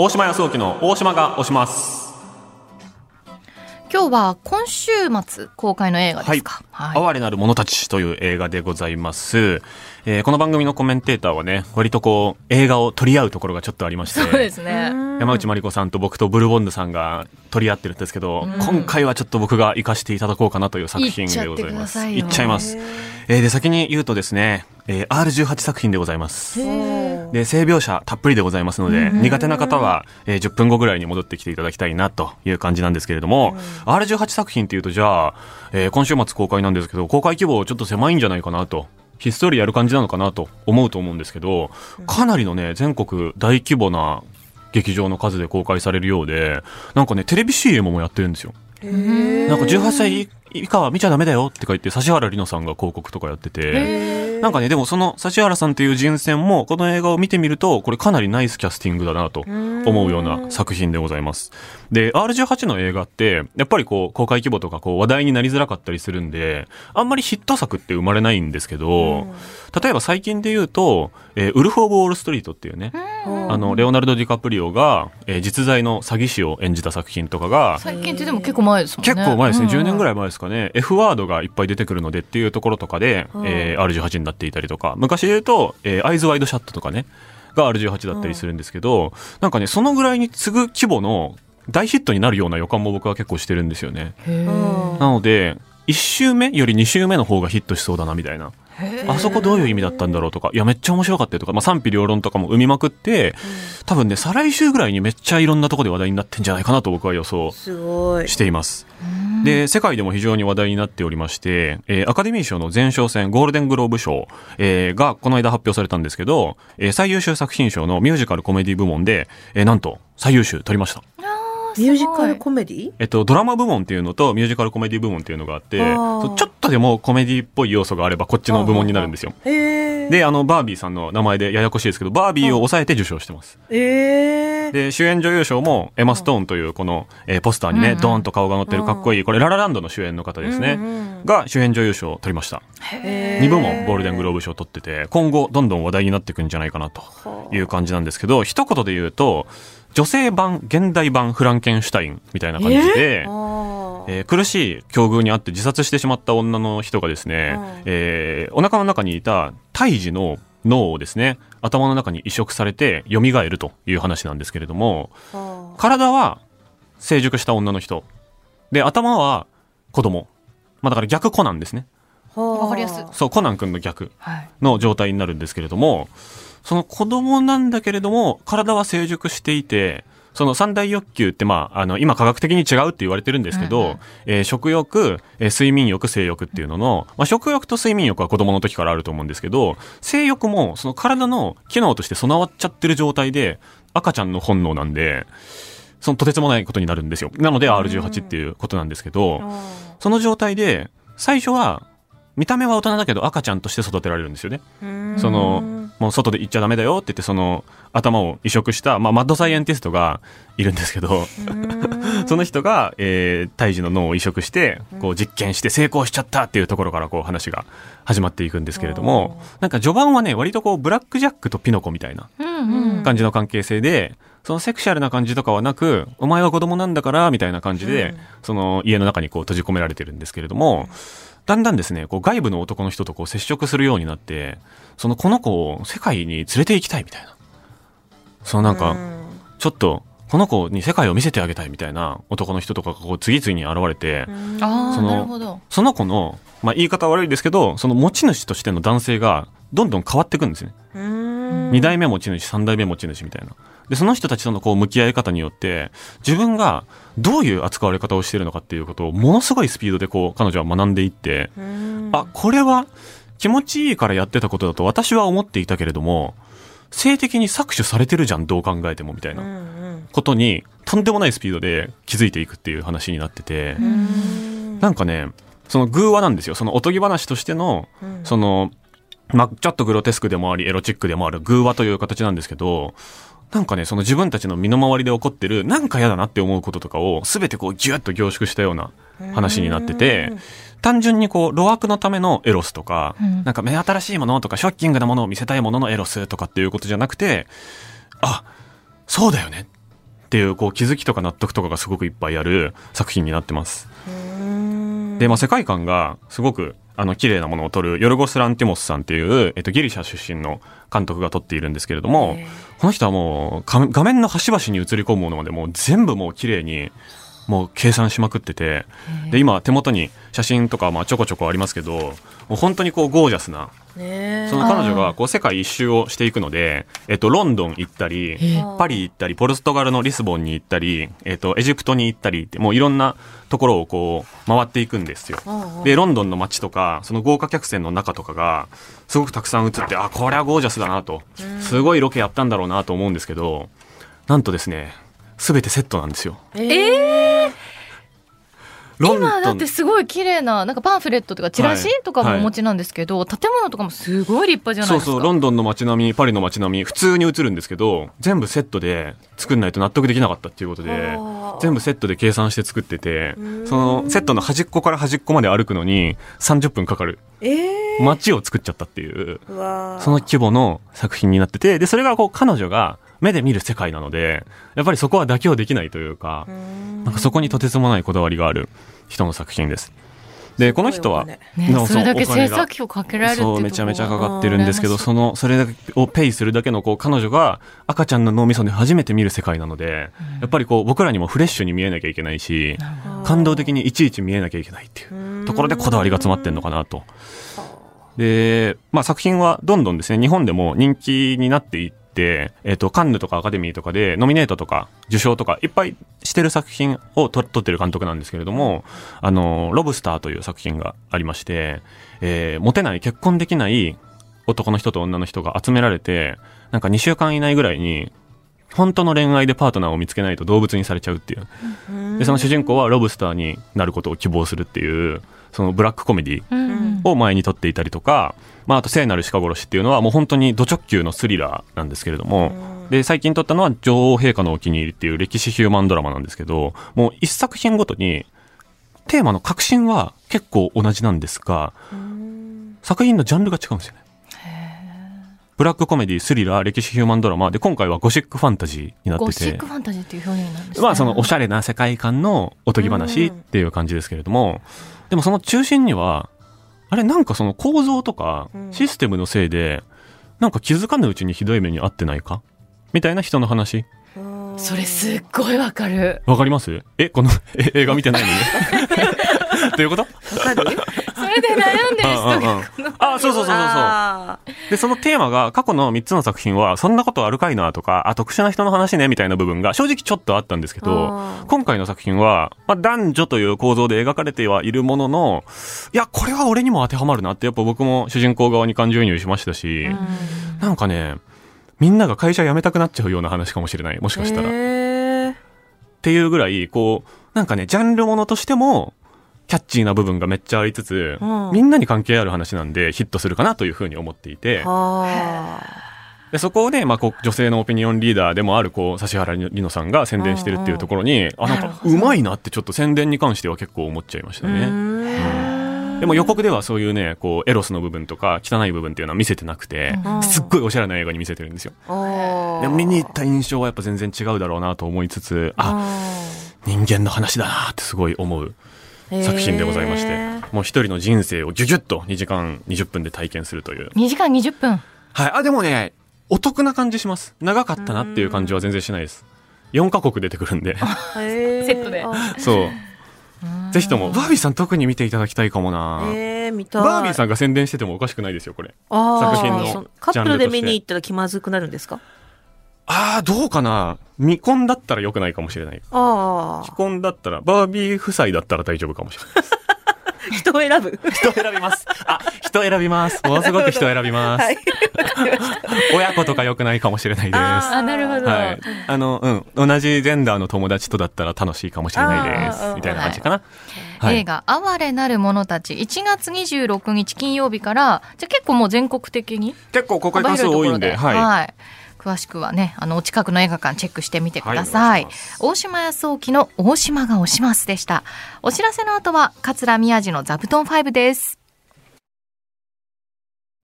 大島康沖の大島が押します。今日は今週末公開の映画ですか？はい。哀れなる者たちという映画でございます。えーこの番組のコメンテーターはね、割とこう、映画を取り合うところがちょっとありまして。そうですね。山内まりこさんと僕とブルボンヌさんが取り合ってるんですけど、今回はちょっと僕が活かしていただこうかなという作品でございます。いっちゃいます。えーで、先に言うとですね、えー R18 作品でございます。で、性描写たっぷりでございますので、苦手な方は、えー10分後ぐらいに戻ってきていただきたいなという感じなんですけれども、R18 作品っていうと、じゃあ、えー今週末公開なんですけど、公開規模ちょっと狭いんじゃないかなと。ひっそりやる感じなのかなと思うと思うんですけど、かなりのね、全国大規模な劇場の数で公開されるようで、なんかね、テレビ CM もやってるんですよ。なんか18歳以下は見ちゃダメだよって書いて、指原莉乃さんが広告とかやってて、なんかね、でもその指原さんっていう人選も、この映画を見てみると、これかなりナイスキャスティングだなと思うような作品でございます。で、R18 の映画って、やっぱりこう、公開規模とかこう、話題になりづらかったりするんで、あんまりヒット作って生まれないんですけど、例えば最近で言うと、えーウルフ・オブ・ウォール・ストリートっていうね、あの、レオナルド・ディカプリオが、えー実在の詐欺師を演じた作品とかが、最近ってでも結構前ですもんね。結構前ですね、うん。10年ぐらい前ですかね、F ワードがいっぱい出てくるのでっていうところとかで、えー R18 になっていたりとか、昔で言うと、えーアイズワイドシャットとかね、が R18 だったりするんですけど、なんかね、そのぐらいに次ぐ規模の大ヒットになるような予感も僕は結構してるんですよね。なので、1周目より2周目の方がヒットしそうだなみたいな。あそこどういう意味だったんだろうとか、いや、めっちゃ面白かったよとか、まあ、賛否両論とかも生みまくって、多分ね、再来週ぐらいにめっちゃいろんなとこで話題になってんじゃないかなと僕は予想。しています。で、世界でも非常に話題になっておりまして、えーアカデミー賞の前哨戦、ゴールデングローブ賞、えーがこの間発表されたんですけど、えー最優秀作品賞のミュージカルコメディ部門で、えーなんと最優秀取りました。ミュージカルコメディ？えっと、ドラマ部門っていうのとミュージカルコメディ部門っていうのがあって、ちょっとでもコメディっぽい要素があればこっちの部門になるんですよ。へえ。で、あの、バービーさんの名前でややこしいですけど、バービーを抑えて受賞してます。ええ。で、主演女優賞もエマ・ストーンというこの、えーポスターにね、ドーンと顔が載ってるかっこいい、これララランドの主演の方ですね、が主演女優賞を取りました。へ2部門ゴールデングローブ賞を取ってて、今後どんどん話題になっていくんじゃないかなという感じなんですけど、一言で言うと、女性版、現代版フランケンシュタインみたいな感じで、あー？えー苦しい境遇にあって自殺してしまった女の人がですね、うんえーお腹の中にいた胎児の脳をですね、頭の中に移植されて蘇るという話なんですけれども、あ体は成熟した女の人。で、頭は子供。まあだから逆コナンですね。ー。わわかりやすいそう、コナン君の逆はい。の状態になるんですけれども、その子供なんだけれども、体は成熟していて、その三大欲求って、まあ、あの、今科学的に違うって言われてるんですけど、うんうんえー食欲、えー睡眠欲、性欲っていうのの、まあ、食欲と睡眠欲は子供の時からあると思うんですけど、性欲もその体の機能として備わっちゃってる状態で、赤ちゃんの本能なんで、そのとてつもないことになるんですよ。なので R18 っていうことなんですけど、あその状態で、最初は、見た目は大人だけど赤ちゃんとして育てられるんですよね。ーその、もう外で行っちゃダメだよって言って、その、頭を移植した、まあ、マッドサイエンティストがいるんですけど、その人が、えー、胎児の脳を移植して、こう実験して成功しちゃったっていうところからこう話が始まっていくんですけれども、なんか序盤はね、割とこう、ブラックジャックとピノコみたいなうんうん。感じの関係性で、そのセクシャルな感じとかはなく、お前は子供なんだから、みたいな感じで、その家の中にこう閉じ込められてるんですけれども、だんだんですね、こう外部の男の人とこう接触するようになって、そのこの子を世界に連れて行きたいみたいな。そのなんか、ちょっと、この子に世界を見せてあげたいみたいな男の人とかがこう次々に現れて、その。その子の、まあ言い方悪いですけど、その持ち主としての男性がどんどん変わっていくんですね。うん二代目持ち主、三代目持ち主みたいな。で、その人たちとのこう向き合い方によって、自分がどういう扱われ方をしているのかっていうことをものすごいスピードでこう彼女は学んでいって、うん。あ、これは気持ちいいからやってたことだと私は思っていたけれども、性的に搾取されてるじゃん、どう考えてもみたいなことに、とんでもないスピードで気づいていくっていう話になってて、なんかね、その偶話なんですよ。そのおとぎ話としての、その、まあ、ちょっとグロテスクでもあり、エロチックでもある偶話という形なんですけど、なんかね、その自分たちの身の回りで起こってる、なんか嫌だなって思うこととかを、すべてこうギュッと凝縮したような話になってて、単純にこう、路悪のためのエロスとか、うんなんか目新しいものとか、ショッキングなものを見せたいもののエロスとかっていうことじゃなくて、あ、そうだよね。っていうこう気づきとか納得とかがすごくいっぱいある作品になってます。うんで、まあ、世界観がすごくあの綺麗なものを撮るヨルゴス・ランティモスさんっていう、えっと、ギリシャ出身の監督が撮っているんですけれども、この人はもうか画面の端々に映り込むものまでもう全部もう綺麗にもう計算しまくっててで今手元に写真とかまあちょこちょこありますけどもう本当にこうゴージャスなねその彼女がこう世界一周をしていくので、えっと、ロンドン行ったり、パリ行ったり、ポルトガルのリスボンに行ったり、えっと、エジプトに行ったりって、もういろんなところをこう、回っていくんですよ。で、ロンドンの街とか、その豪華客船の中とかが、すごくたくさん映って、あ、これはゴージャスだなと、すごいロケやったんだろうなと思うんですけど、なんとですね、すべてセットなんですよ。えー今だってすごい綺麗ななんかパンフレットとかチラシはい。とかもお持ちなんですけど、建物とかもすごい立派じゃないですか。そうそう、ロンドンの街並み、パリの街並み、普通に映るんですけど、全部セットで作んないと納得できなかったっていうことで全部セットで計算して作ってて、そのセットの端っこから端っこまで歩くのに30分かかる。えー。街を作っちゃったっていう、その規模の作品になってて、で、それがこう彼女が目で見る世界なので、やっぱりそこは妥協できないというか、なんかそこにとてつもないこだわりがある人の作品です。で、この人は、ねそれだけ制作費をかけられるそう、めちゃめちゃかかってるんですけど、その、それをペイするだけの、こう、彼女が赤ちゃんの脳みそで初めて見る世界なので、やっぱりこう、僕らにもフレッシュに見えなきゃいけないし、感動的にいちいち見えなきゃいけないっていうところでこだわりが詰まってんのかなと。で、まあ作品はどんどんですね、日本でも人気になっていって、えっ、と、カンヌとかアカデミーとかでノミネートとか受賞とかいっぱいしてる作品を撮撮ってる監督なんですけれども、あの、ロブスターという作品がありまして、えーモテない、結婚できない男の人と女の人が集められて、なんか2週間以内ぐらいに、本当の恋愛でパートナーを見つけないと動物にされちゃうっていう。で、その主人公はロブスターになることを希望するっていう、そのブラックコメディうん。を前に撮っていたりとか、まあ、あと聖なる鹿殺しっていうのはもう本当にド直球のスリラーなんですけれども、で、最近撮ったのは女王陛下のお気に入りっていう歴史ヒューマンドラマなんですけど、もう一作品ごとにテーマの核心は結構同じなんですが、作品のジャンルが違うんですよね。ブラックコメディ、スリラー、歴史ヒューマンドラマで、今回はゴシックファンタジーになってて。ゴシックファンタジーっていう表現なんですね。まあそのおしゃれな世界観のおとぎ話っていう感じですけれども、でもその中心には、あれなんかその構造とかシステムのせいで、なんか気づかぬうちにひどい目に遭ってないか？みたいな人の話。それすっごいわかる。わかります？え、このえ映画見てないのに？どういうこと？わかる？それで悩んでる人がうんあ、そうそうそうそうそう。あで、そのテーマが過去の3つの作品は、そんなことあるかいなとか、あ、特殊な人の話ね、みたいな部分が正直ちょっとあったんですけど今回の作品は、まあ、男女という構造で描かれてはいるものの、いや、これは俺にも当てはまるなって、やっぱ僕も主人公側に感情移入しましたし、なんかね、みんなが会社辞めたくなっちゃうような話かもしれない。もしかしたら。っていうぐらい、こう、なんかね、ジャンルものとしても、キャッチーな部分がめっちゃありつつ、うん。みんなに関係ある話なんでヒットするかなというふうに思っていて、はでそこをね、まあ、こう女性のオピニオンリーダーでもあるこう指原莉乃さんが宣伝してるっていうところに、あなんかうまいなってちょっと宣伝に関しては結構思っちゃいましたあ。ね。ね。でも予告ではそういうね、こうエロスの部分とか汚い部分っていうのは見せてなくて、うん。すっごいおしゃれな映画に見せてるんですよ。あでも見に行った印象はやっぱ全然違うだろうなと思いつつ、あ、人間の話だなってすごい思う作品でございまして、もう一人の人生をギュギュッと2時間20分で体験するという。2時間20分はい。あ、でもね、お得な感じします。長かったなっていう感じは全然しないです。4カ国出てくるんで。セセットでそう。ぜひとも、バービーさん特に見ていただきたいかもな。えー、見たい。バービーさんが宣伝しててもおかしくないですよ、これ。作品のカップルで見に行ったら気まずくなるんですか？ああ、どうかな未婚だったら良くないかもしれない。あ既婚だったら、バービー夫妻だったら大丈夫かもしれないです。あ。人を選ぶ。人選びます。あ、人選びます。ものすごく人選びます。はい。親子とか良くないかもしれないです。あなるほど、はい。あの、うん。同じジェンダーの友達とだったら楽しいかもしれないです。みたいな感じかな。はい映画「哀れなる者たち」1月26日金曜日からじゃあ結構もう全国的に？結構公開関数多いんで、幅広いはい。詳しくはねあのお近くの映画館チェックしてみてくだはさい、いお願い大島康沖の大島が押しますでした。お知らせの後は桂宮治の座布団5です